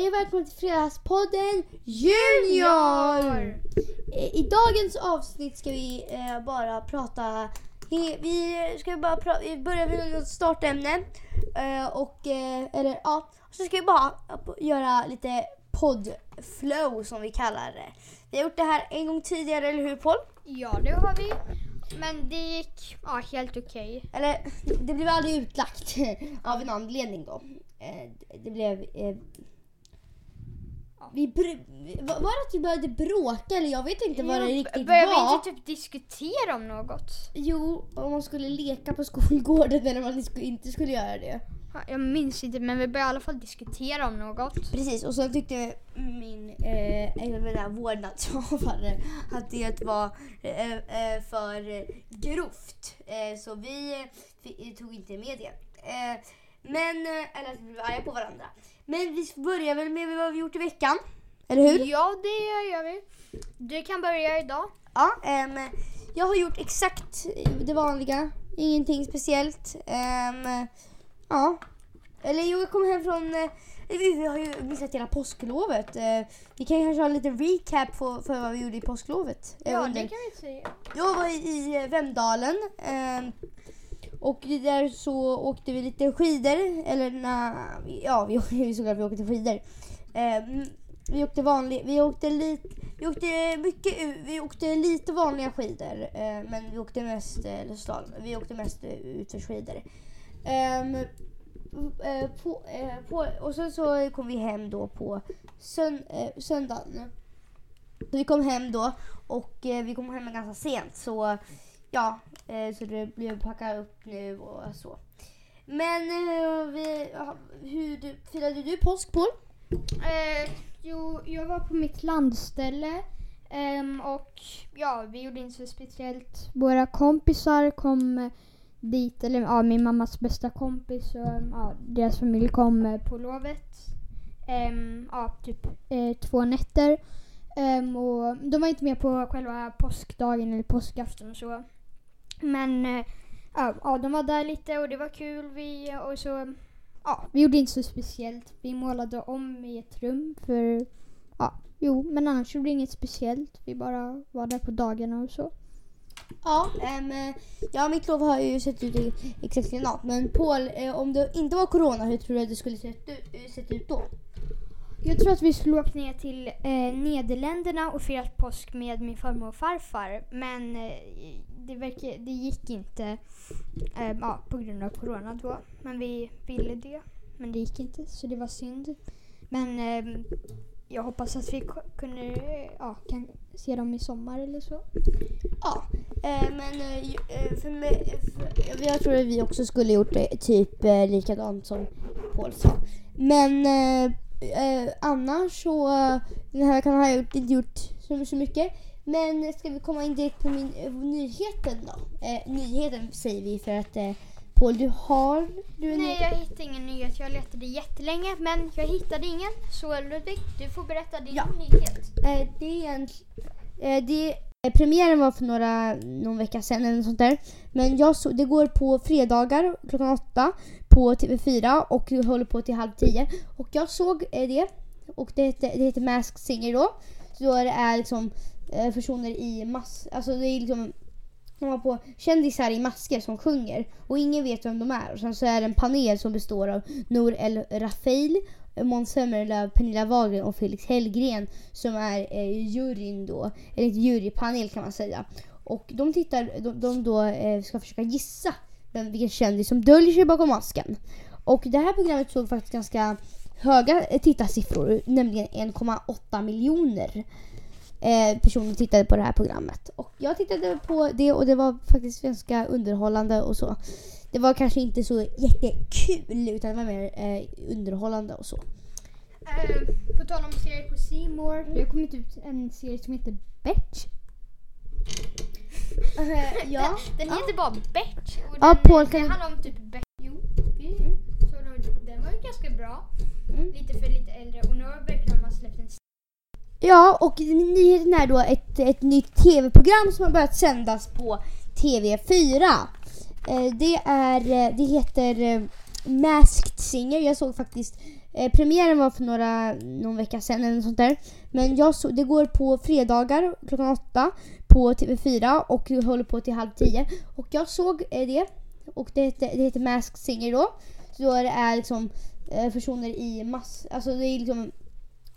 Hej och välkommen till Fredagspodden Junior! Eh, I dagens avsnitt ska vi eh, bara prata vi, ska bara pra- vi börjar med ett startämne. Eh, och, eh, eller ja, så ska vi bara göra lite poddflow som vi kallar det. Vi har gjort det här en gång tidigare, eller hur Paul? Ja, det har vi. Men det gick ja, helt okej. Eller det blev aldrig utlagt av en anledning då. Eh, det blev... Vi br- var det att vi började bråka eller jag vet inte vad det riktigt Började var. vi inte typ diskutera om något? Jo, om man skulle leka på skolgården eller om man inte skulle göra det. Ja, Jag minns inte, men vi började i alla fall diskutera om något. Precis, och så tyckte min eh, mina vårdnadshavare att det var eh, eh, för grovt. Eh, så vi, eh, tog inte med det. Eh, men, eh, eller att vi blev arga på varandra. Men vi börjar väl med vad vi gjort i veckan. Eller hur? Ja, det gör vi. Du kan börja idag. Ja, ehm, jag har gjort exakt det vanliga. Ingenting speciellt. Ehm, ja. Eller jo, jag kom hem från... eh, Vi har ju missat hela påsklovet. Eh, Vi kan kanske ha en liten recap på, för vad vi gjorde i påsklovet. Ja, under- det kan vi säga. Jag var i Vemdalen. ehm, och där så åkte vi lite skidor. Eller na, ja, vi åkte vi såklart vi åkte skidor. Ehm, vi åkte vanlig, vi åkte lite, vi åkte mycket, vi åkte lite vanliga skidor. eh, men vi åkte mest, eh, eller slag, vi åkte mest utförsskidor. Ehm, eh, på, eh, på, och sen så kom vi hem då på sönd, eh, söndagen. Så vi kom hem då och eh, vi kom hem ganska sent så ja, eh, så det blev packa upp nu och så. Men eh, vi, hur du, firade du påsk Paul? Eh, jo, jag var på mitt landställe. eh, och ja, vi gjorde inte så speciellt. Våra kompisar kom dit, eller ja, min mammas bästa kompis och ja, deras familj kom eh, på lovet. Ehm, ja, typ eh, två nätter. Ehm, och de var inte med på själva påskdagen eller påskafton och så. Men eh, ja, ja, de var där lite och det var kul. Vi, och så Ja, vi gjorde inte så speciellt. Vi målade om i ett rum för, ja, jo, men annars gjorde vi inget speciellt. Vi bara var där på dagarna och så. Ja, ehm, ja mitt lov har ju sett ut exakt likadant. Men Paul, eh, om det inte var corona, hur tror du att det skulle sett ut, eh, sett ut då? Jag tror att vi skulle åka ner till eh, Nederländerna och firat påsk med min farmor och farfar. Men eh, det, verkar, det gick inte eh, ja, på grund av corona då. Men vi ville det. Men det gick inte, så det var synd. Men eh, jag hoppas att vi kunde, ja, kan se dem i sommar eller så. Ja, eh, men eh, eh för mig, eh, för, jag tror att vi också skulle gjort det typ eh, likadant som Paul sa. Men eh, eh, annars så, den här har jag gjort, inte gjort så, så mycket. Men ska vi komma in direkt på min eh, nyheten då? Eh, nyheten säger vi för att eh, Paul, du har du Nej, jag hittade ingen nyhet. Jag letade jättelänge, men jag hittade ingen. Så Ludvig, du får berätta din Ja. nyhet. Eh, det är en... Eh, det, eh, Eh, premiären var för några, någon vecka sedan eller något sånt där. Men jag så, det går på fredagar klockan åtta på TV4 och håller på till halv tio. Och jag såg eh, det och det heter, det heter Masked Singer då. Så då är det är liksom eh, personer i mass... Alltså det är liksom de har på kändisar i masker som sjunger och ingen vet vem de är. Och sen så är det en panel som består av Nour El Rafael, Måns Zelmerlöw, Pernilla Wahlgren och Felix Hellgren som är eh, juryn då, eller ett jurypanel kan man säga. Och de tittar, de, de då eh, ska försöka gissa vem, vilken kändis som döljer sig bakom masken. Och det här programmet såg faktiskt ganska höga eh, tittarsiffror, nämligen 1,8 miljoner eh, personer tittade på det här programmet. Och jag tittade på det och det var faktiskt ganska underhållande och så. Det var kanske inte så jättekul utan det var mer eh, underhållande och så. Eh, på tal om serier på More. Det har kommit ut en serie som heter Betch. Eh, ja. Den Ja. heter bara Betch. Och Ja, den, Paul, kan det handlar om typ Betch. Jo, vi, så då, den var ju ganska bra. Mm. Lite för lite äldre. Och nu har verkligen släppt en Ja, och nyheten är då ett, ett nytt tv-program som har börjat sändas på TV4. Eh, det, är, eh, det heter eh, Masked Singer. Jag såg faktiskt Eh, premiären var för några, någon vecka sedan eller något sånt där. Men jag så, det går på fredagar klockan åtta på TV4 och det håller på till halv tio. Och jag såg eh, det och det heter, det heter Masked Singer då. Så då är det är liksom eh, personer i mass... Alltså det är liksom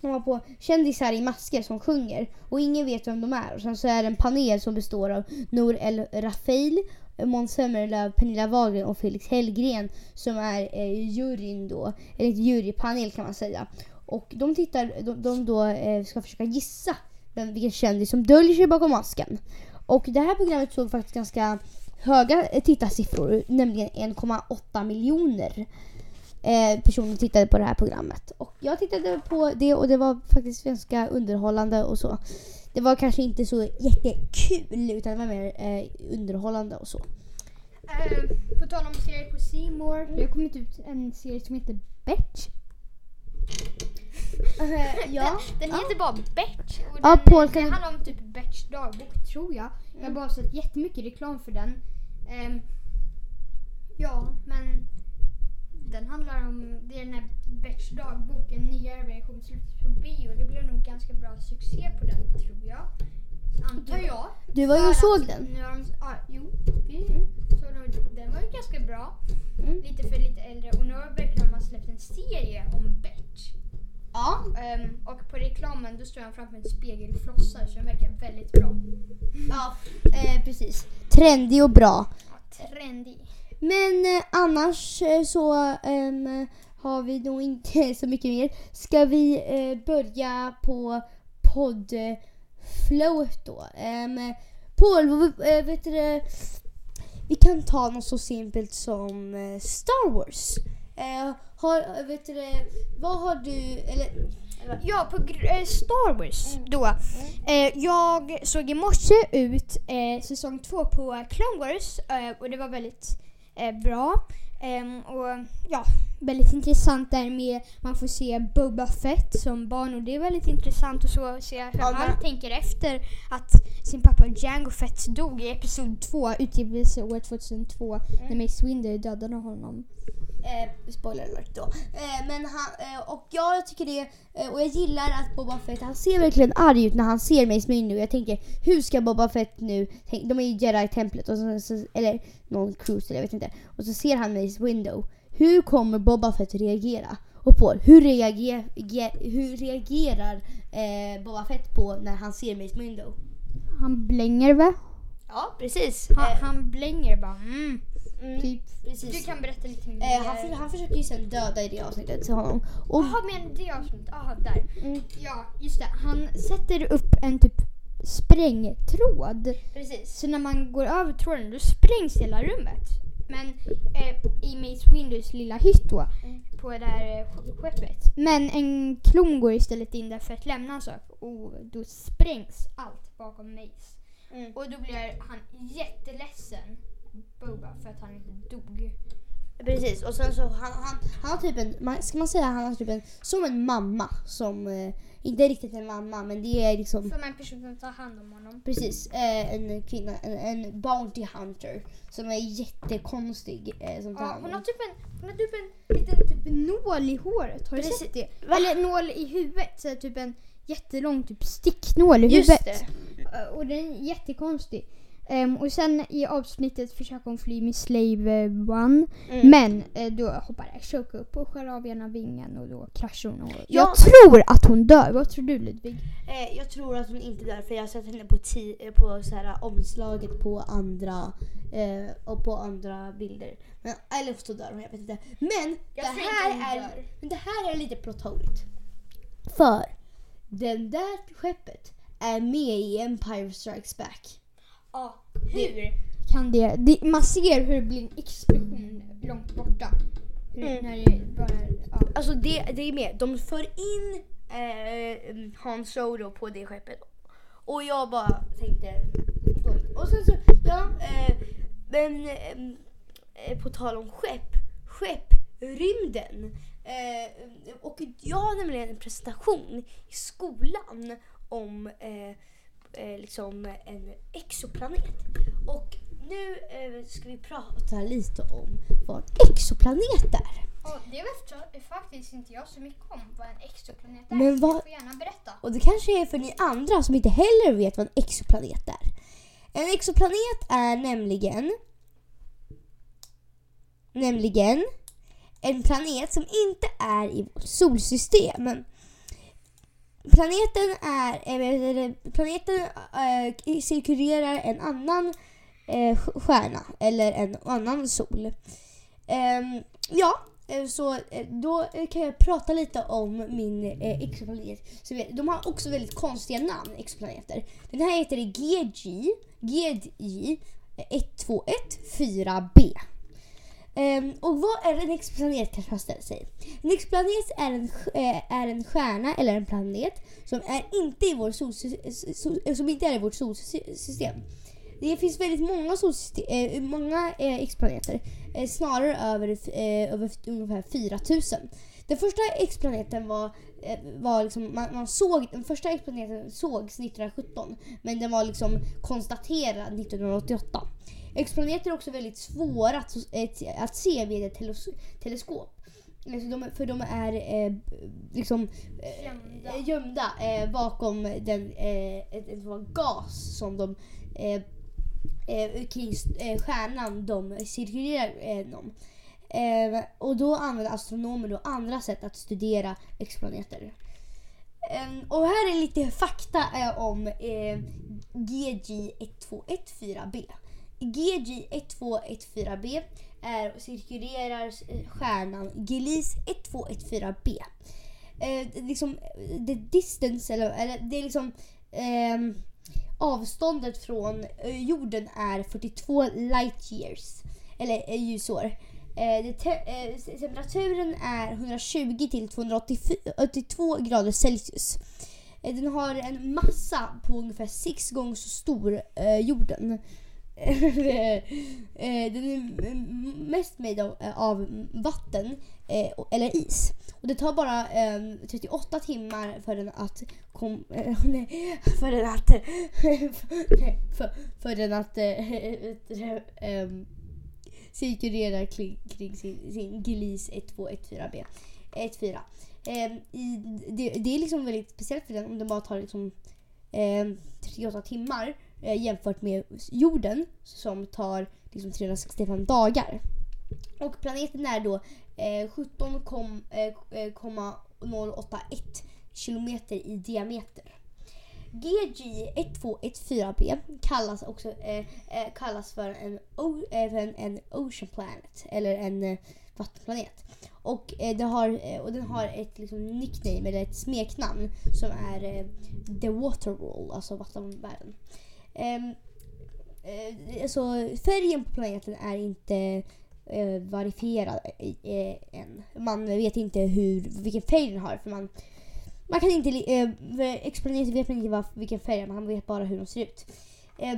de har på kändisar i masker som sjunger och ingen vet vem de är. Och sen så är det en panel som består av Nour El Rafael, Måns Zelmerlöw, Pernilla Wahlgren och Felix Hellgren som är eh, juryn då, eller ett jurypanel kan man säga. Och de tittar, de, de då eh, ska försöka gissa vem, vilken kändis som döljer sig bakom masken. Och det här programmet såg faktiskt ganska höga eh, tittarsiffror, nämligen 1,8 miljoner eh, personer tittade på det här programmet. Och jag tittade på det och det var faktiskt ganska underhållande och så. Det var kanske inte så jättekul utan det var mer eh, underhållande och så. Eh, på tal om serier på C More. Det har kommit ut en serie som heter Betch. ja. Den Ja. heter bara Betch. Och Ja, den, Paul, det kan du- handlar om typ Betch dagbok tror jag. Jag har bara sett jättemycket reklam för den. Ehm, ja, men den handlar om, det är den här Betch dagbok, en nyare version släpptes på bio. Det blev nog ganska bra succé på den tror jag. Antar jag. Du var ju och såg den. Nu har de, ja, jo, vi såg den. Den var ju ganska bra. Mm. Lite för lite äldre. Och nu har man släppt en serie om Betch. Ja. Ehm, och på reklamen då står han framför en spegelflossare så den verkar väldigt bra. ja. Eh, precis. Trendig och bra. Ja, trendig. Men eh, annars eh, så ehm, har vi nog inte så mycket mer. Ska vi eh, börja på poddflowet då? Um, Paul, eh, vet du? Vi kan ta något så simpelt som Star Wars. Eh, har, vet du vad har du, eller Ja, på eh, Star Wars då. Eh, jag såg i morse ut eh, säsong två på Clone Wars och det var väldigt eh, bra. Ehm, och ja, väldigt intressant där med man får se Boba Fett som barn och det är väldigt intressant att så se hur Ja, han tänker efter att sin pappa Jango Fett dog i Episod 2, utgivelseåret 2002 när Mace Windu dödade honom. Eh, spoiler alert då. Eh, men han, eh, och jag tycker det, eh, och jag gillar att Boba Fett, han ser verkligen arg ut när han ser Mace Windu. Jag tänker, hur ska Boba Fett nu, tänk, de är i Jedi-templet, och så, så, eller någon cruise eller jag vet inte. Och så ser han Mace Windu. Hur kommer Boba Fett reagera? Och Paul, hur, reager, ge, hur reagerar eh, Boba Fett på när han ser Mace Windu? Han blänger väl? Ja, precis. Han, han blänger bara mm. mm, Typ. precis. Du kan berätta lite mer. Eh, han, för, han försöker ju sen döda i det avsnittet till honom. Jaha, men det avsnittet. Jaha, där. mm, Ja, just det. Han sätter upp en typ sprängtråd. precis. Så när man går över tråden då sprängs hela rummet. Men eh, i Mace Windus lilla hytt då, Mm. på det här eh, skeppet. Men en klon går istället in där för att lämna en sak och då sprängs allt bakom Mace. Mm. Och då blir han jätteledsen, Boba, för att han inte dog. Precis, och sen så han, han, han har typ en, ska man säga han har typ en, som en mamma som, eh, inte riktigt en mamma men det är liksom Som en person som tar hand om honom. precis eh, en kvinna, en, en bounty hunter som är jättekonstig eh, som tar Ja, hand hon om. har typ en, hon har typ en liten typ nål i håret. Har du Precis. sett det? Va? Eller nål i huvudet. Så typ en jättelång typ sticknål i Just huvudet. det. Uh, Och den är jättekonstig. Ehm, och sen i avsnittet försöker hon fly med Slave eh, One. Mm. Men eh, då hoppar Ashoka upp och skär av ena vingen och då kraschar hon. Och Ja. Jag tror att hon dör. Vad tror du Ludvig? Eh, jag tror att hon inte dör för jag har sett henne på, ti- eh, på så här, omslaget på andra eh, och på andra bilder. Men, eller så dör hon, jag vet inte. Men Jag det här, är, men det här är lite plotthåligt. För den där skeppet är med i Empire Strikes Back. Ja, hur kan det, det... Man ser hur det blir en explosion långt borta. Hur, Mm. När det bara... Ja. Alltså det, det är med. De för in eh, Han Solo på det skeppet. Och jag bara tänkte dåligt. Och sen så, ja, eh, men eh, på tal om skepp, skepp, rymden. Eh, och jag har nämligen en presentation i skolan om eh, eh, liksom en exoplanet. Och nu eh, ska vi prata lite om vad en exoplanet är. Och det vet faktiskt inte jag så mycket om vad en exoplanet är. Men vad- Du får gärna berätta. Och det kanske är för ni andra som inte heller vet vad en exoplanet är. En exoplanet är nämligen nämligen en planet som inte är i vårt solsystem. Planeten är äh, planeten äh, cirkulerar en annan äh, stjärna eller en annan sol. Ehm, ja, så då kan jag prata lite om min exoplanet. Så de har också väldigt konstiga namn, exoplaneter. Den här heter GG, GJ 1214b. Um, och vad är en exoplanet kanske man ställer sig. En exoplanet är en, eh, är en stjärna eller en planet som, är inte i vår solsy- sol, som inte är i vårt solsystem. Det finns väldigt många, solsystem, eh, många eh, exoplaneter, eh, snarare över, över ungefär 4000. Den första exoplaneten var, var liksom, man, man såg, den första exoplaneten sågs 1917 men den var liksom konstaterad 1988. Exoplaneter är också väldigt svåra att, att se med ett teles- teleskop. Alltså de, för de är eh, liksom eh, Gömda. eh, gömda eh, bakom den eh, ett, ett, gas som de eh, eh, kring stjärnan de cirkulerar genom. Eh, och då använder astronomer då andra sätt att studera exoplaneter. Eh, och här är lite fakta om eh, GG1214b. GG1214b är, cirkulerar eh, stjärnan Gliese 1214b. Eh, liksom, eh, the distance, eller, eller det är liksom eh, avståndet från eh, jorden är 42 light years. Eller eh, ljusår. Eh, det te- eh, temperaturen är 120 till 282 grader Celsius. Eh, den har en massa på ungefär sex gånger så stor eh, jorden. Eh, eh, den är mest made av, eh, av vatten eh, eller is. Och det tar bara eh, 38 timmar för den att kom, eh, nej, för den att för, för den att eh, eh, cirkulera kring, kring sin, sin Glis 1214b. 14. Eh, i, det, det är liksom väldigt speciellt för den om den bara tar liksom, eh, 38 timmar Eh, jämfört med jorden som tar liksom 365 dagar. Och planeten är då eh, 17,081 eh, eh, kilometer i diameter. GG1214b kallas också eh, eh, kallas för en, o- en, en ocean planet eller en eh, vattenplanet. Och, eh, det har, eh, och den har ett liksom, nickname eller ett smeknamn som är eh, The Water Roll, alltså vattenvärlden. Ehm, eh, alltså, färgen på planeten är inte eh, verifierad eh, än. Man vet inte hur, vilken färg den har för man man kan inte, eh, för explaneter vet man inte vad, vilken färg den har, man vet bara hur de ser ut. Eh,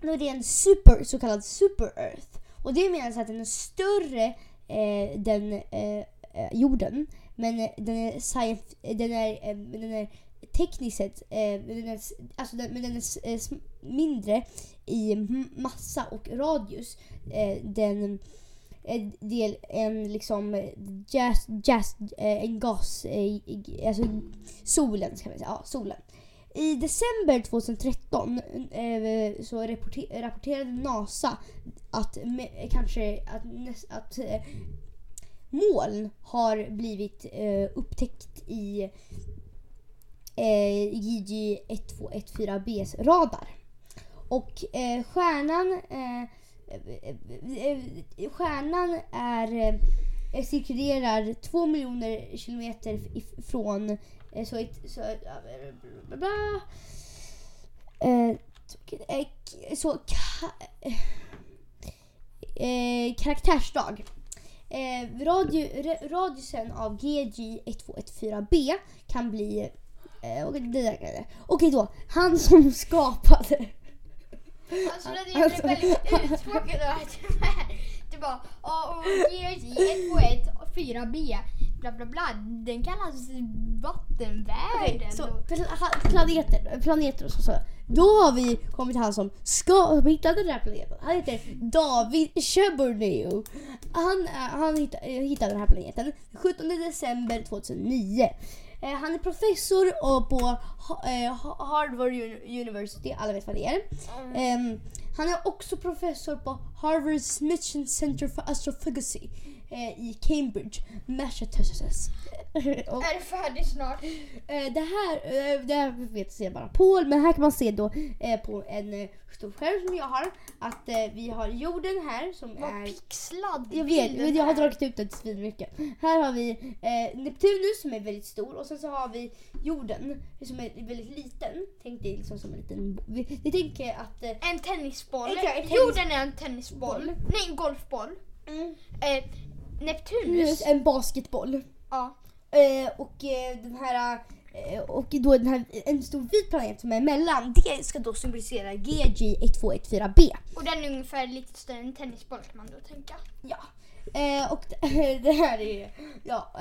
då är det en super, så kallad super earth. Och det menas att den är större eh, den eh, eh, jorden. Men den är, science, den är, men den är tekniskt sett, eh, men den är, alltså den, men den är eh, mindre i massa och radius. Eh, den en del, en liksom jazz, jazz, eh, en gas, eh, alltså solen ska man säga, ja solen. I december 2013 så rapporter, rapporterade NASA att kanske att, att moln har blivit upptäckt i eh, JG1214Bs radar. Och eh, stjärnan eh, eh, eh, stjärnan är eh, cirkulerar två miljoner kilometer ifrån eh, så, så, bla, bla, eh, eh så ka, eh, karaktärsdag. Eh, radio, re- radiusen av GG1214b kan bli eh, okej, det Okej då, han som skapade Alltså det är Alltså- väldigt uttråkad att det var ja, och GJ 121 4B. bla bla bla. Den kallas vattenvärlden. Så och- planeter, planeter och så, så. Då har vi kommit till han som ska, hittade den här planeten. Han heter David Cheburneo. Han, eh, han hittade, hittade den här planeten 17 december 2009. Eh, Han är professor och på eh, Ha- Harvard Uni- University, alla vet vad det är. Ehm, han är också professor på Harvard Smithson Center for Astrophysics i Cambridge, Massachusetts. Och- Är det färdigt snart? Eh, det här, eh, det här vet ser bara Paul, men här kan man se då eh, på en eh, stor skärm som jag har att eh, vi har jorden här som Vad är pixlad jag vet, men jag har dragit ut den svinmycket. Här har vi eh, Neptunus som är väldigt stor och sen så har vi jorden som är väldigt liten. Tänk dig liksom som en liten... Vi, vi tänker att... Eh, En tennisboll. Exakt, en tennis- Jorden är en tennisboll. Nej, en golfboll. Eh, Neptunus. en basketboll. Ja. Eh, och eh, den här eh, och då den här, en stor vit planet som är emellan, det ska då symbolisera GG1214b. Och den är ungefär lite större än en tennisboll kan man då tänka. Ja. Eh, och det, det här är, ja.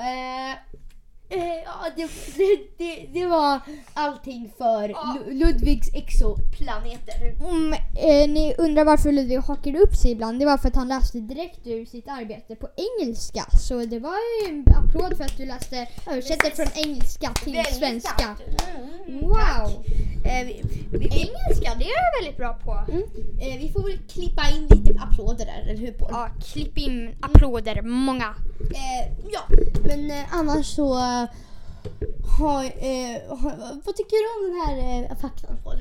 Eh, ja det, det, det, det var allting för Ja. Lu- Ludvigs exoplaneter. Om eh, ni undrar varför Ludvig hakade upp sig ibland, det var för att han läste direkt ur sitt arbete på engelska. Så det var ju en applåd för att du läste översätter från engelska till svenska. Mm, Wow! Eh, vi, vi, vi, Engelska, det är jag väldigt bra på. mm, eh, vi får väl klippa in lite applåder där, eller hur Paul? Ja, klipp in applåder, många. Eh, ja, men eh, annars så eh, har, eh, har, vad tycker du om den här eh, faktan Paul?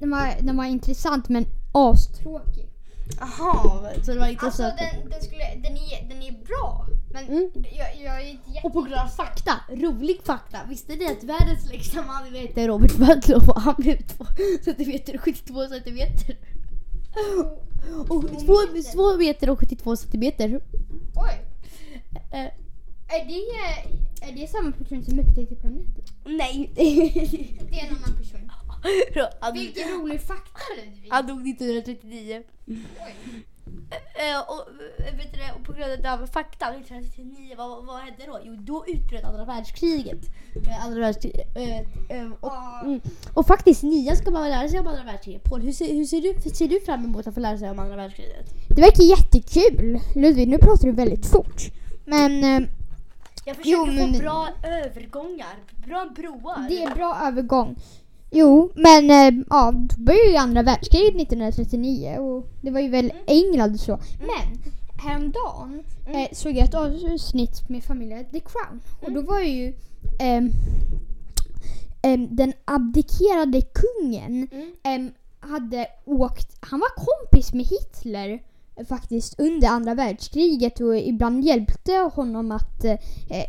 Den var, den var intressant men astråkig. Jaha, så det var inte Alltså så... den, den, skulle, den, är, den är bra, men Mm. jag, jag är inte jätte... Och på grund av fakta, rolig fakta. Visste ni att världens längsta man heter Robert Wadlow och han blev 2 centimeter och 72 centimeter? Och 2 meter och 72 centimeter. Oj! Eh, Är det, är det samma person som upptäckte planeten? nej. Det är en annan person. Han, Vilken rolig fakta Ludvig! han dog 1939. Oj. Eh, och, eh, vet du, det, och på grund av fakta 1939, vad, vad hände då? Jo, då utbröt andra världskriget. Eh, andra världskriget eh, eh, och, Ja. mm, och faktiskt nian ska man lära sig om andra världskriget. Paul, hur ser, hur ser, du, ser du fram emot att få lära sig om andra världskriget? Det verkar jättekul. Ludvig, nu pratar du väldigt fort. Men eh, Jag försöker Jo, men- få bra övergångar, bra broar. det är bra övergång. Jo, men eh, ja, då började ju andra världskriget 1939 och det var ju väl England och så. Men häromdagen Mm. eh, såg jag ett avsnitt med familjen The Crown och då var ju ehm, den abdikerade kungen Mm. ehm, hade åkt, han var kompis med Hitler eh, faktiskt under andra världskriget och ibland hjälpte honom att eh,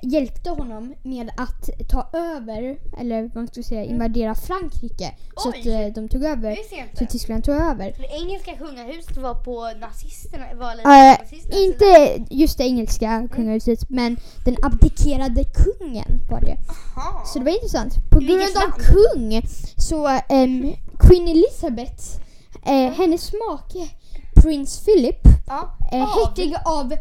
hjälpte honom med att ta över, eller vad man ska säga, invadera Frankrike. Så att Oj. eh, de tog över, så. Tyskland tog över. Det engelska kungahuset var på nazisterna, var Eh, nazisternas sida. inte just det engelska kungahuset, men den abdikerade kungen var det. Jaha. Så det var intressant. På grund av kung så ehm, Queen Elizabeth, eh, hennes make Prins Philip, Ja. eh, Av- hertig av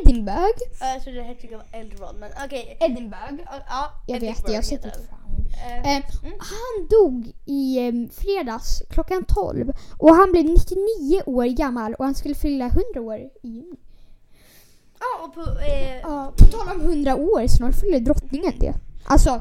Edinburgh. Ja, Jag trodde det hette av Eldron, men okej. Edinburgh. Ja, Jag vet, Edinburgh jag heter ett den. fram. Eh, Eh, Han dog i eh, fredags klockan 12 och han blev 99 år gammal och han skulle fylla 100 år i juni. Ja, och på... Eh, Ja, på tal om 100 år, snart fyller drottningen det. Alltså,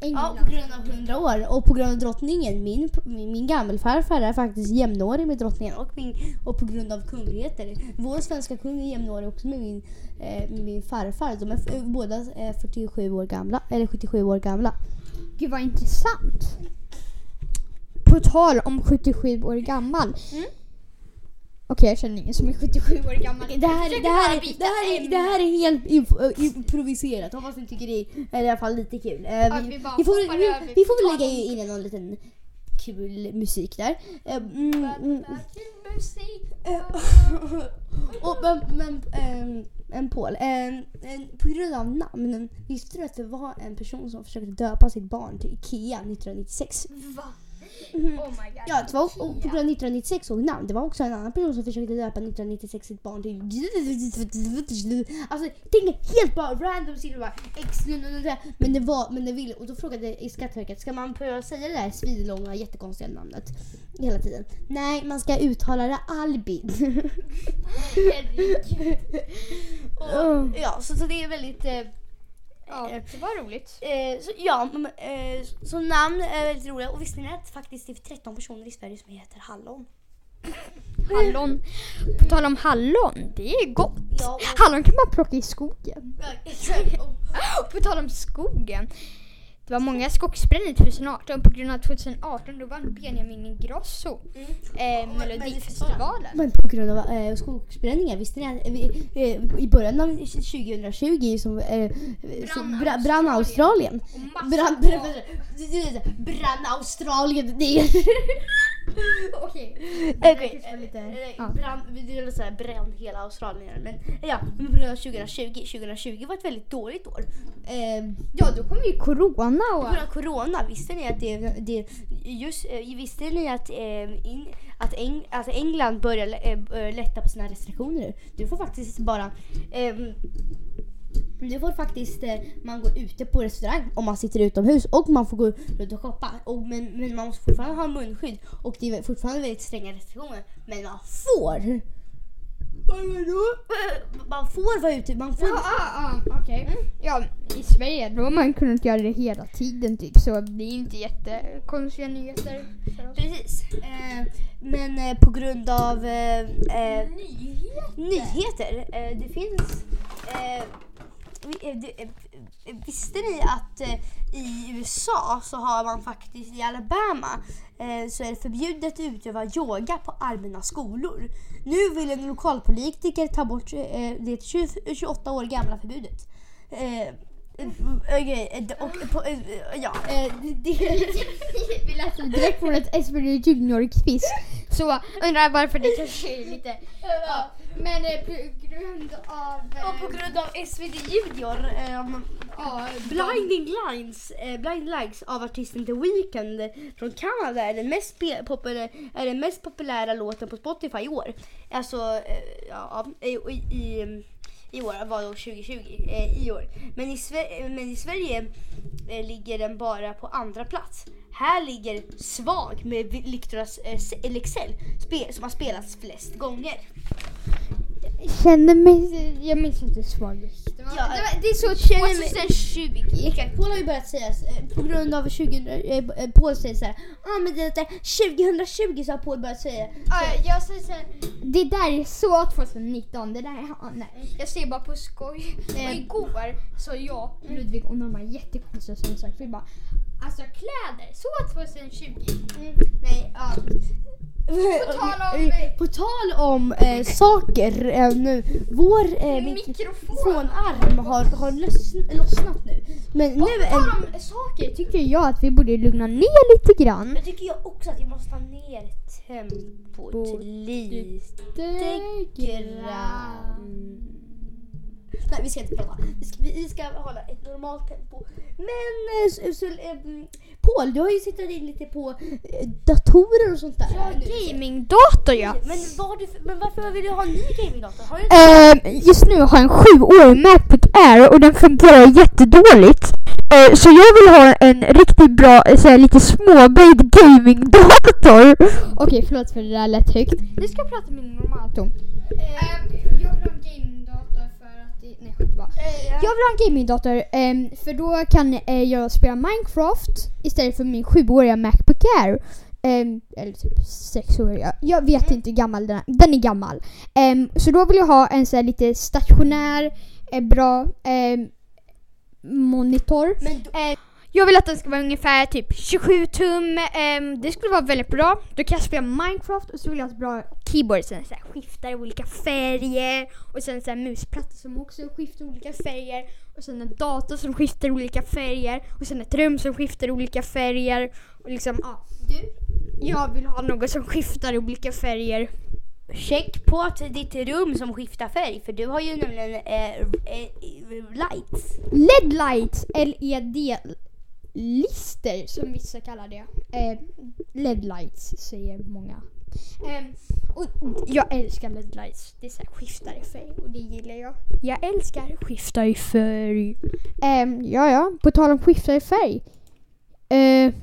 Ja, England. på grund av 100 år och på grund av drottningen. Min, min, min gammelfarfar är faktiskt jämnårig med drottningen och, min, och på grund av kungligheter. Vår svenska kung är jämnårig också med min, eh, min farfar. De är f- båda eh, 47 år gamla, eller 77 år gamla. Gud vad intressant. På tal om 77 år gammal. Mm. Okej, jag känner ingen som är 77 år gammal. Det här, det, här, är- det, här är, det här är helt äh, improviserat. Hoppas ni tycker det är i alla fall lite kul. Eh, vi, vi vi, får, vi, vi får väl lägga in någon liten kul musik där. Eh, mm, mm. och, men, men, ehm, en Paul, en, en, på grund av namnen, visste du att det var en person som försökte döpa sitt barn till Ikea 1996? Va? Oh my god. Ja, det var också på grund av 1996 och namn. Det var också en annan person som försökte döpa 1996 sitt barn till... Alltså, tänk helt bara random siffror bara X, men det var, men det ville, och då frågade Skatteverket, ska man behöva säga det där svinlånga jättekonstiga namnet hela tiden? Nej, man ska uttala det Albin. Herregud. ja, så, så det är väldigt... Eh, Ja, det var roligt. Eh, så, ja, eh, så namn är väldigt roliga. Och visste ni att faktiskt det är 13 personer i Sverige som heter Hallon? Hallon. På tal om hallon, det är gott. Ja, och- Hallon kan man plocka i skogen. Ja, exakt. Och- På tal om skogen. Det var många skogsbränder 2018 på grund av 2018 då vann Benjamin Ingrosso Mm. eh, Melodifestivalen. Men på grund av eh, skogsbränningar, visste ni att eh, eh, i början av 2020 som, eh, Brann bra, brann Australien? Brann, brann, brann, brann Australien, det är... Okej. Okej, eh, ja. vi vill säga bränn hela Australien. Men ja, men på grund av 2020, 2020 var ett väldigt dåligt år. Eh, Ja, då kom ju corona På och... grund av corona, visste ni att det, det just, eh, visste ni att, eh, in, att, Eng, att England börjar eh, lätta på sina restriktioner? Du får faktiskt bara ehm, du får faktiskt eh, man går ute på restaurang om man sitter utomhus och man får gå runt och shoppa. Och, men, men man måste fortfarande ha munskydd och det är fortfarande väldigt stränga restriktioner. Men man får! Vadå? Man får vara ute, man får... Ja, ah, ah, okej. Ja, i Sverige då har man kunnat göra det hela tiden typ så det är inte jättekonstiga nyheter för oss. Precis. Eh, men eh, på grund av eh, eh, nyheter. Eh, det finns... Eh, eh, eh, visste ni att i USA så har man faktiskt i Alabama så är det förbjudet att utöva yoga på allmänna skolor. Nu vill en lokalpolitiker ta bort det 28 år gamla förbudet. Eh, Okej, eh, och på, eh, ja, Vi läste direkt från ett SVT Junior-quiz. Så undrar varför det kanske är lite... Ja, men på grund av... Och på grund av SVT Junior, um, ja, Blinding Lines, eh, Blind Lights av artisten The Weeknd från Kanada är den mest, spe- populä- är den mest populära låten på Spotify i år. Alltså, ja, i, i, i år var då 2020, eh, i år. Men i, eh, men i Sverige eh, ligger den bara på andra plats. Här ligger Svag med Victoras eh, Lexell som har spelats flest gånger känner mig... Jag minns inte svagast. Det, var- Ja, det, var- det är så känner mig- 2020. Exakt, Paul har ju börjat säga eh, på grund av 20, eh, eh, Paul säger såhär, ja ah, men det är 2020 så har Paul börjat säga. Ja, jag säger såhär, det där är så 2019, det där är, ja, nej. Jag ser bara på skoj. Och Eh. igår så jag, Ludvig och Norma jättekonstiga som sagt, vi bara Alltså kläder, så 2020. Mm, nej, ja. På tal om- På tal om eh, saker eh, nu, vår eh, Mikrofon. mikrofonarm har, har lossn- lossnat nu. Men nu På tal om saker tycker jag att vi borde lugna ner lite grann. jag tycker jag också att vi måste ta ner tempot lite grann. Nej, vi ska inte prata. Vi ska, vi ska hålla ett normalt tempo. Men eh, så, så, eh, Paul, du har ju suttit in lite på eh, datorer och sånt där. nu. Gamingdator ja. Men, vad du men varför vill du ha en ny gamingdator? Har du Eh, just nu har jag en sjuårig Macbook Air och den fungerar jättedåligt. Eh, så jag vill ha en riktigt bra, eh, såhär, lite småböjd gamingdator. Okej, förlåt för det där lät högt. Nu ska jag prata med min normalton. jag Jag vill ha en gamingdator ehm, för då kan eh, jag spela Minecraft istället för min sjuåriga Macbook Air. Ehm, eller typ sexåriga. Jag vet inte hur gammal den är. Den är gammal. Ehm, så då vill jag ha en så här lite stationär, eh, bra ehm, monitor. Jag vill att den ska vara ungefär typ 27 tum. ehm, det skulle vara väldigt bra. Då kan jag spela Minecraft och så vill jag ha ett bra keyboard. Sen så här, skiftar olika färger. Och sen så här, musplatta som också skiftar olika färger. Och sen en dator som skiftar olika färger. Och sen ett rum som skiftar olika färger. Och liksom, ja. Du? Jag vill ha något som skiftar olika färger. check på att ditt rum som skiftar färg för du har ju nämligen eh, eh, lights. LED lights, LED LED-lister som vissa kallar det. Eh, LED-lights säger många. Eh, och jag älskar LED-lights. Det är så här, skiftar i färg och det gillar jag. Jag älskar skiftar i färg. Eh, ja, ja, på tal om skiftar i färg. Eh,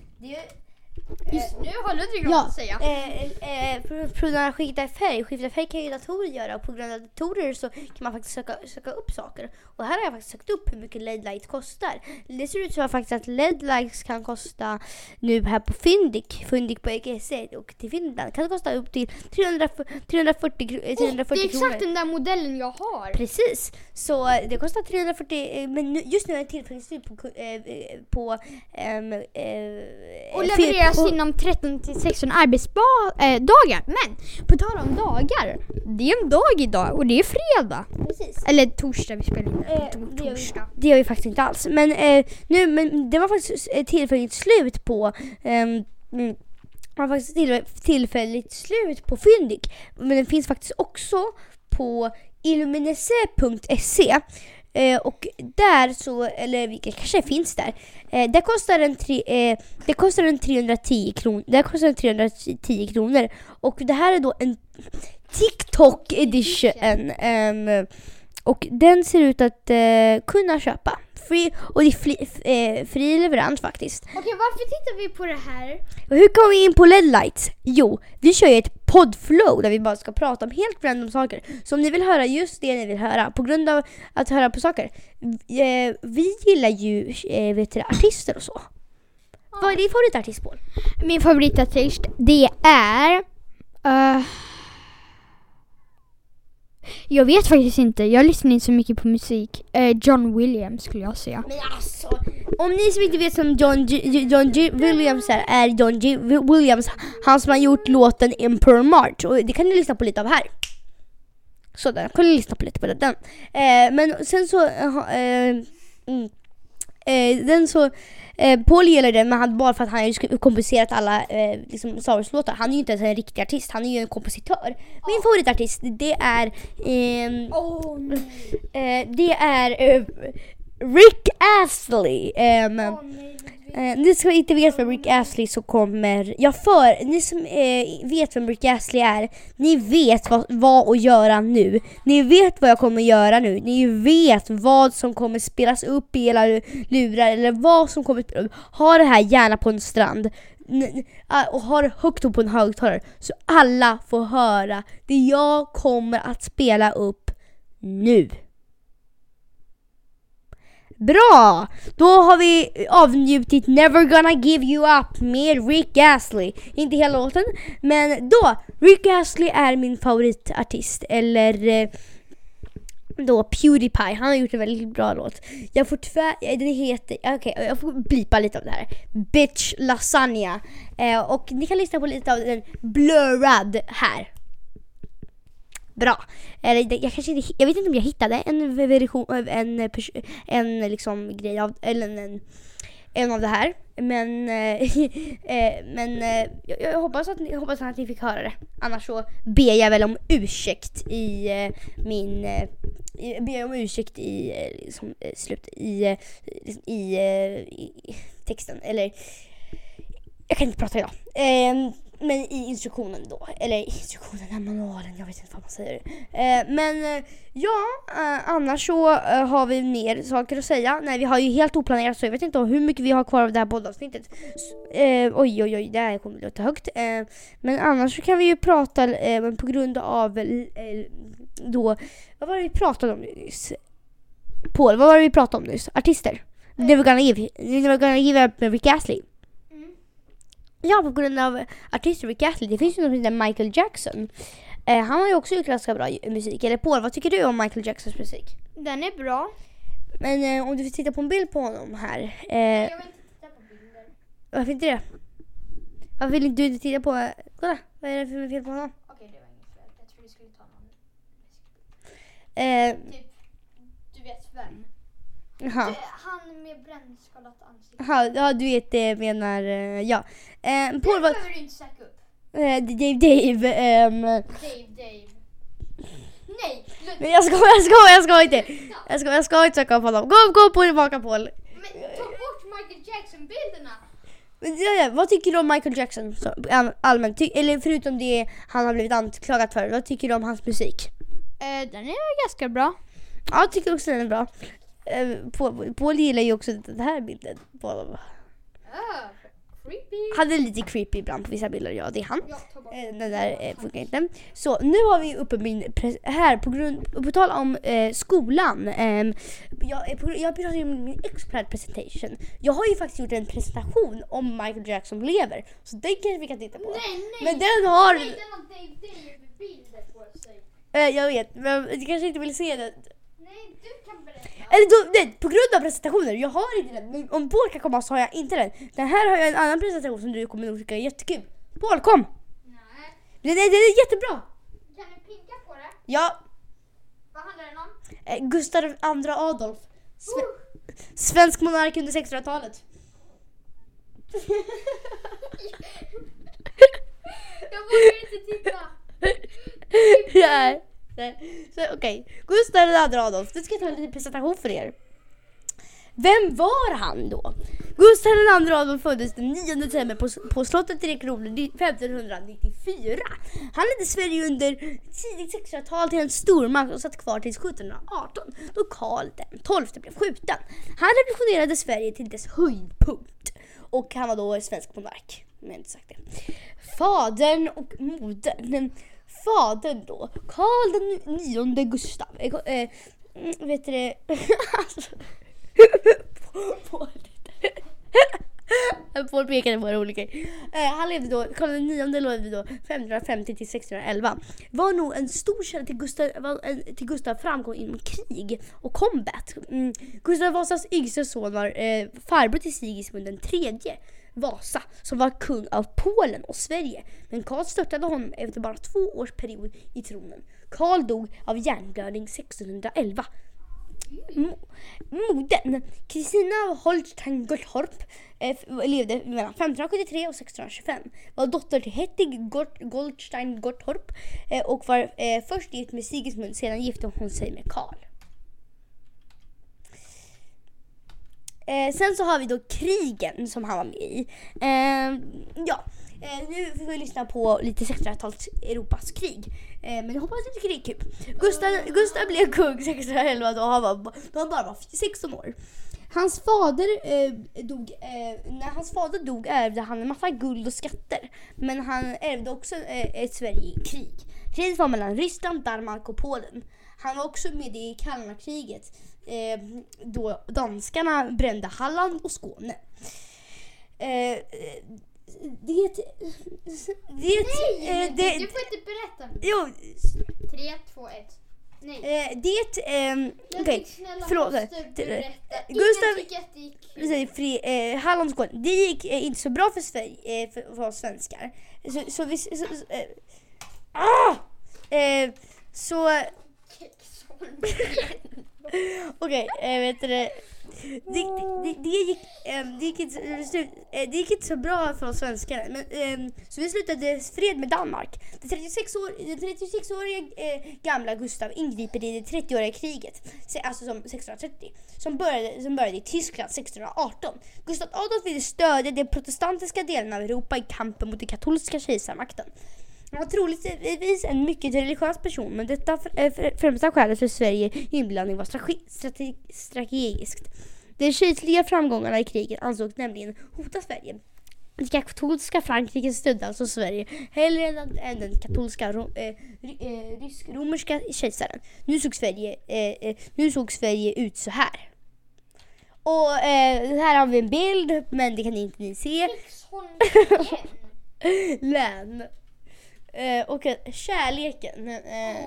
just nu har Ludvig något Ja, att säga. eh, eh, på på av att skifta färg, skifta färg kan ju datorer göra och på grund av datorer så kan man faktiskt söka, söka upp saker. Och här har jag faktiskt sökt upp hur mycket LED light kostar. Det ser ut som faktiskt att LED lights kan kosta nu här på Fyndik, Fyndik på EGC och till Finland kan det kosta upp till 300, 340, kro- eh, 340 det är kronor. exakt den där modellen jag har. Precis, så eh, det kostar 340 eh, men just nu är det tillfälligtvis på, eh, eh, på ehm, eh, Och levereras på- inom 13 till 16 arbetsdagar. Men på tal om dagar. Det är en dag idag och det är fredag. Precis. Eller torsdag vi spelar in. Eh, det, gör vi, torsdag. det gör vi faktiskt inte alls. Men, eh, nu, men det var faktiskt tillfälligt slut på ehm, mm, var faktiskt till, tillfälligt slut på Fyndik. Men den finns faktiskt också på illuminese.se. Eh, och där så, eller vilket kanske finns där. Eh, där kostar den, tre, eh, det kostar den 310 kronor. Där kostar den 310 kronor. Och det här är då en TikTok edition. ehm, och den ser ut att eh, kunna köpa. Free, och det är fri, eh, fri leverans faktiskt. Okej, varför tittar vi på det här? Och hur kom vi in på LED lights? Jo, vi kör ju ett poddflow där vi bara ska prata om helt random saker. Så om ni vill höra just det ni vill höra på grund av att höra på saker. Eh, vi gillar ju eh, vet du, artister och så. Vad är din favoritartist Paul? Min favoritartist, det är... uh jag vet faktiskt inte. Jag lyssnar inte så mycket på musik. Eh, John Williams skulle jag säga. Men alltså, om ni som inte vet som John G, John G Williams är, är John G Williams han som har gjort låten Emperor March och det kan ni lyssna på lite av här. Sådär, kan ni lyssna på lite på den. Eh, men sen så, eh, eh mm, eh, den så, eh, Paul gillar den men han, bara för att han har komposerat alla eh, liksom, Star Wars-låtar. Han är ju inte ens en riktig artist, han är ju en kompositör. Min favoritartist det är ehm, Oh. Eh, det är eh, Rick Astley. Ehm, eh, ni som inte vet vem Rick Astley så kommer jag för, ni som eh, vet vem Rick Astley är, ni vet vad, vad att göra nu. Ni vet vad jag kommer göra nu. Ni vet vad som kommer spelas upp i era lurar eller vad som kommer spelas upp. Ha det här gärna på en strand. N- och ha det högt upp på en högtalare så alla får höra det jag kommer att spela upp nu. Bra! Då har vi avnjutit Never gonna give you up med Rick Astley. Inte hela låten, men då. Rick Astley är min favoritartist. Eller eh, då Pewdiepie. Han har gjort en väldigt bra låt. Jag får tyvärr, den heter, okej jag får blipa lite av det här. Bitch Lasagna. Eh, och ni kan lyssna på lite av den blurrad här. Bra. Eller jag kanske inte, jag vet inte om jag hittade en version, en, eh, en eh, liksom grej av, eller en, en, en av det här. Men, eh, eh, men eh, jag, jag hoppas, att ni, jag hoppas att ni fick höra det. Annars så ber jag väl om ursäkt i eh, min, eh, ber jag om ursäkt i, eh, liksom, eh, slut, i, eh, liksom, i, eh, i texten. Eller, jag kan inte prata idag. Ehm, men i instruktionen då. Eller i instruktionen, den manualen, jag vet inte vad man säger. Eh, men eh, ja, eh, annars så eh, har vi mer saker att säga. Nej, vi har ju helt oplanerat så jag vet inte hur mycket vi har kvar av det här poddavsnittet. Eh, oj, oj, oj, det här kommer låta högt. Eh, men annars så kan vi ju prata eh, men på grund av eh, då, vad var det vi pratade om nyss? Paul, vad var det vi pratade om nyss? Artister? Never gonna give, never gonna give up med Rick Astley. Ja, på grund av artister Rick Astley. Det finns ju någon som heter Michael Jackson. Eh, han har ju också gjort ganska bra musik. Eller Paul, vad tycker du om Michael Jacksons musik? Den är bra. Men eh, om du vill titta på en bild på honom här. Eh, Jag vill inte titta på bilder. varför inte det? Varför vill inte du titta på... Kolla, vad är det för fel på honom? Okej, det var inget fel. Jag tror du skulle ta någon. Eh, Typ, du vet vem? jaha. Han med brännskadat ansikte. Jaha, ja du vet det menar... Eh, ja. Eh, Paul, Det vad... behöver du inte söka upp. Eh, Dave, Dave. ehm, Dave, Dave. Nej, men jag ska, jag ska, jag ska inte. Jag ska, jag ska inte söka upp honom. Gå, gå på tillbaka Paul. Men ta bort Michael Jackson-bilderna. Men, ja, ja, vad tycker du om Michael Jackson så, all- allmänt? Ty, eller förutom det han har blivit anklagad för, vad tycker du om hans musik? Eh, den är ganska bra. Ja, jag tycker också den är bra. Eh, Paul, Paul gillar ju också den här bilden. Paul. Uh, creepy. Han är lite creepy ibland på vissa bilder, ja det är han. Eh, Den där eh, funkar inte. Så nu har vi uppe min här på grund, på tal om eh, skolan. ehm, jag, på, jag pratade ju om min expert presentation. Jag har ju faktiskt gjort en presentation om Michael Jackson lever. Så den kanske vi kan titta på. Nej, nej! Men den har... Nej, den har Dave David-bilder på sig. Eh, jag vet, men du kanske inte vill se den. Nej, du. Eller då, nej, på grund av presentationer, jag har inte den. Men om Paul kan komma så har jag inte den. Den här har jag en annan presentation som du kommer nog tycka är jättekul. Paul kom! Nej. Den den är jättebra! Kan du pinka på det? Ja, Vad handlar den om? eh, Gustav II Adolf. Sve, svensk monark under 1600-talet. Jag vågar inte titta. nej. Så, Okej, Gustav II Adolf. Nu ska jag ta en liten presentation för er. Vem var han då? Gustav II Adolf föddes den 9 december på, på slottet i Kronor 1594. Han ledde Sverige under tidigt 1600-tal till en stormakt och satt kvar till 1718 då Karl XII blev skjuten. Han revolutionerade Sverige till dess höjdpunkt och han var då svensk monark. Men inte sagt det. Fadern och modern. Fadern då, Karl den nionde Gustav. Eh, mm, vet du det? Alltså, Paul. Paul pekade på det olika. Eh, han levde då, Karl den nionde levde då 550 till 1611. Var nog en stor källa till Gustav, till Gustav framgång inom krig och combat. Mm. Gustav Vasas yngste son var eh, farbror till Sigismund den tredje. Vasa som var kung av Polen och Sverige. Men Karl störtade honom efter bara två års period i tronen. Karl dog av hjärnblödning 1611. Mo- Modern Kristina Holstein Gottorp eh, levde mellan 1573 och 1625. Var dotter till Hettig Goldstein Gottorp eh, och var eh, först gift med Sigismund, sedan gifte hon sig med Karl. Eh, sen så har vi då krigen som han var med i. Eh, ja, eh, nu får vi lyssna på lite 1600-tals Europas krig. Eh, men jag hoppas att det är kul. Typ. Gustav, Gustav blev kung 1611 då han, var, då han bara var 16 år. Hans fader eh, dog, eh, när hans fader dog ärvde han en massa guld och skatter. Men han ärvde också eh, ett Sverige i krig. Kriget var mellan Ryssland, Danmark och Polen. Han var också med i Kalmarkriget eh, då danskarna brände Halland och Skåne. Eh, det... Det... Nej, eh, du det får inte berätta. jo, 3, 2, 1. Nej. eh, det... Jag Okej, snälla förlåt. måste Det- berätta. Gustav- Ingen tycker att det fri, eh, Halland och Skåne. Det gick eh, inte så bra för, Sverige, eh, för, för oss svenskar. Så, så vi... Så, så, eh, ah! eh, så... Okej, okay, vet du det. Det, det, det, gick, ehm, det, gick inte, eh, det gick inte så bra för oss svenskar. Men, ehm, så vi slutade fred med Danmark. Den 36-åriga 36-åriga gamla Gustav ingriper i det 30-åriga kriget, alltså som 1630, som började, som började i Tyskland 1618. Gustav Adolf ville stödja de protestantiska delarna av Europa i kampen mot den katolska kejsarmakten. Han var troligtvis en mycket religiös person men detta eh, fr- främsta skälet för Sverige inblandning var strate- strate- strategiskt. De kejserliga framgångarna i kriget ansågs nämligen hota Sverige. Det katolska Frankrike stödde alltså Sverige hellre än, än den katolska eh, eh, rysk-romerska kejsaren. Nu såg, Sverige, eh, eh, nu såg Sverige ut så här. Och eh, här har vi en bild men det kan inte ni se. Län. Eh, och eh, kärleken. Eh,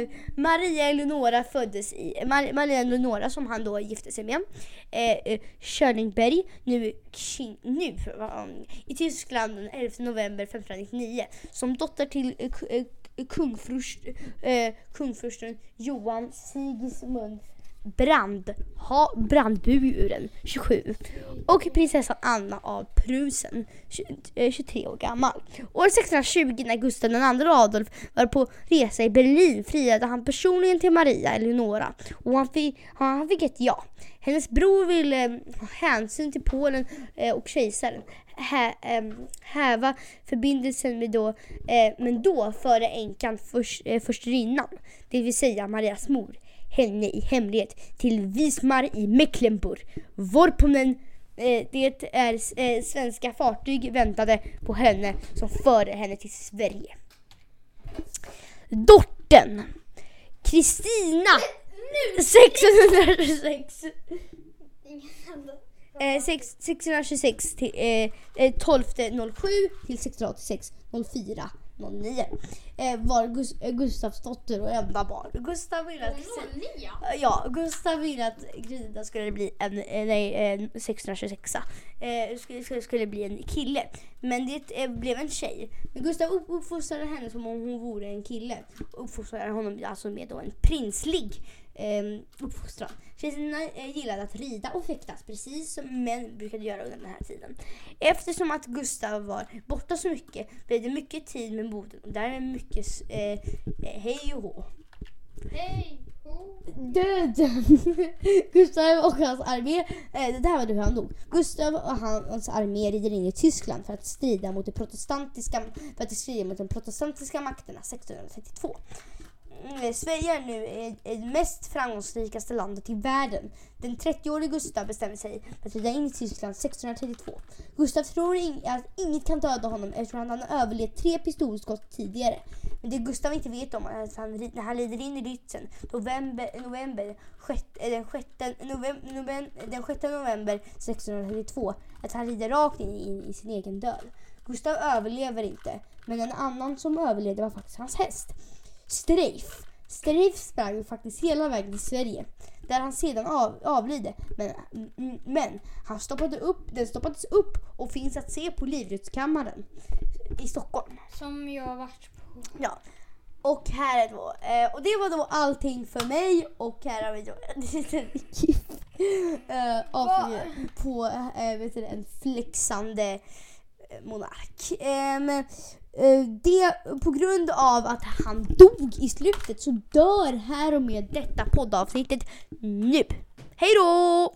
eh, Maria Eleonora föddes i, Mar- Maria Eleonora som han då gifte sig med. Eh, eh, Schörlingberg, nu, nu i Tyskland den 11 november 1599. Som dotter till eh, ku- eh, kungfurst, eh, kungfursten Johan Sigismund brand, ha, brandburen 27 och prinsessan Anna av Prusen 23 eh, år gammal. År 1620 när Gustav II Adolf var på resa i Berlin friade han personligen till Maria Eleonora och han fick, han fick ett ja. Hennes bror ville eh, ha hänsyn till Polen eh, och kejsaren hä, häva förbindelsen med då, eh, men då före änkan först, eh, det vill säga Marias mor, henne i hemlighet till Wismar i Mecklenburg. Vorponen eh, det är eh, svenska fartyg väntade på henne som förde henne till Sverige. Dorten. Kristina 626 Eh, 626 till eh, eh 12 07 till 1686 04 09 eh, var Gus eh, Gustavs dotter och enda barn. Gustav ville att, ja, Gustav ville att Grida skulle bli en, eh, nej, en 626 eh, skulle, skulle bli en kille. Men det eh, blev en tjej. Men Gustav uppfostrade henne som om hon vore en kille. Uppfostrade honom alltså med då en prinslig eh, uppfostran. Eh, gillade att rida och fäktas precis som män brukade göra under den här tiden. Eftersom att Gustav var borta så mycket blev det mycket tid med modern och därmed mycket eh, eh, hej och hå. Hej! Döden! Gustav och hans armé, eh, det här var hur han dog. Gustav och hans armé rider in i Tyskland för att strida mot de protestantiska, för att strida mot de protestantiska makterna 1632. Mm, eh, Sverige är nu det mest framgångsrikaste landet i världen. Den 30-årige Gustav bestämmer sig för att rida in i Tyskland 1632. Gustav tror att inget kan döda honom eftersom han har överlevt tre pistolskott tidigare. Men det Gustav inte vet om är att han, när han rider in i Rützen november, november, den, 6 november, november, den 6 november 1632 att han rider rakt in i, i sin egen död. Gustav överlever inte, men en annan som överlevde var faktiskt hans häst. Streif. Streif sprang faktiskt hela vägen till Sverige där han sedan av, avlide. Men, men han stoppade upp, den stoppades upp och finns att se på Livrustkammaren i Stockholm. Som jag har varit på. Ja. Och här är då, eh, och det var då allting för mig och här har vi då en liten GIF eh, av, på eh, vet du, en flexande eh, monark. Eh, Eh, Eh, det, på grund av att han dog i slutet så dör här och med detta poddavsnittet nu. Hej då!